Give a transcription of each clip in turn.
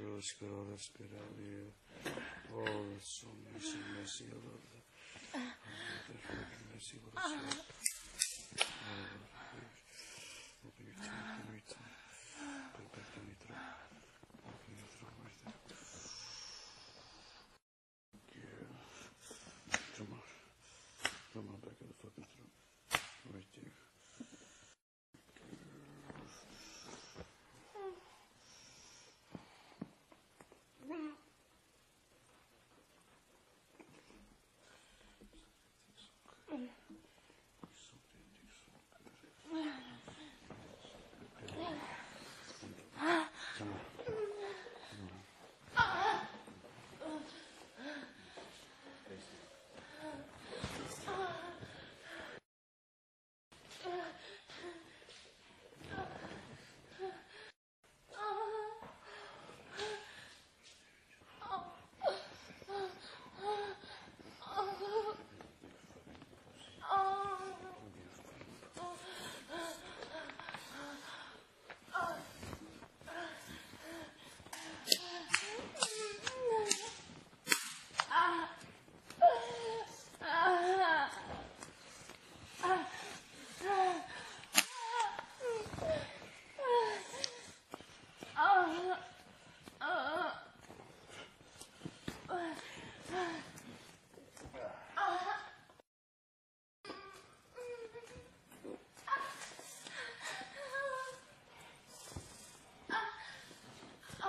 Good girl, let's get all that spit out here. Oh, that's so messy, messy. I love that. I love that fucking messy little stuff.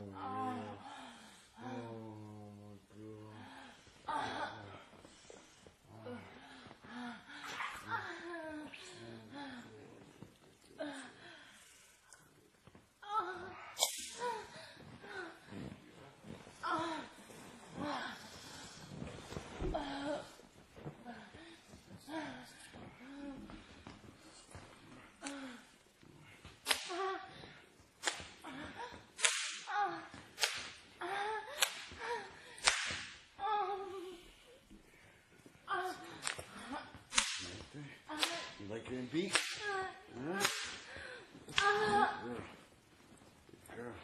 Oh. Getting beat? Good girl.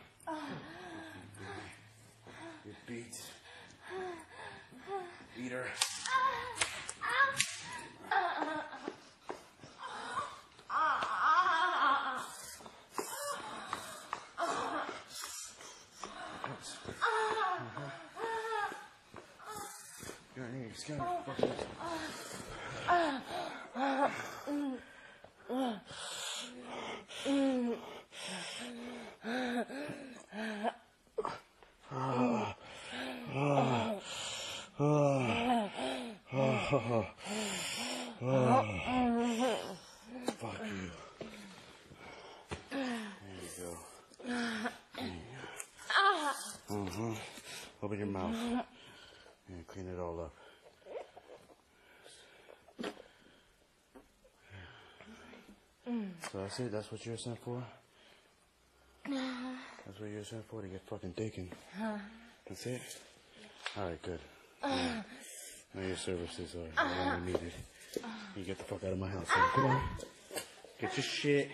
Good beat. Beat her. Go in here, gotta. Fuck you. There you go. Mm-hmm. Open your mouth. And clean it all up. So that's it? That's what you're sent for? That's what you're sent for? To get fucking taken? That's it? Alright, good. Yeah. Your services are, are needed. You get the fuck out of my house. Come on. Get your shit.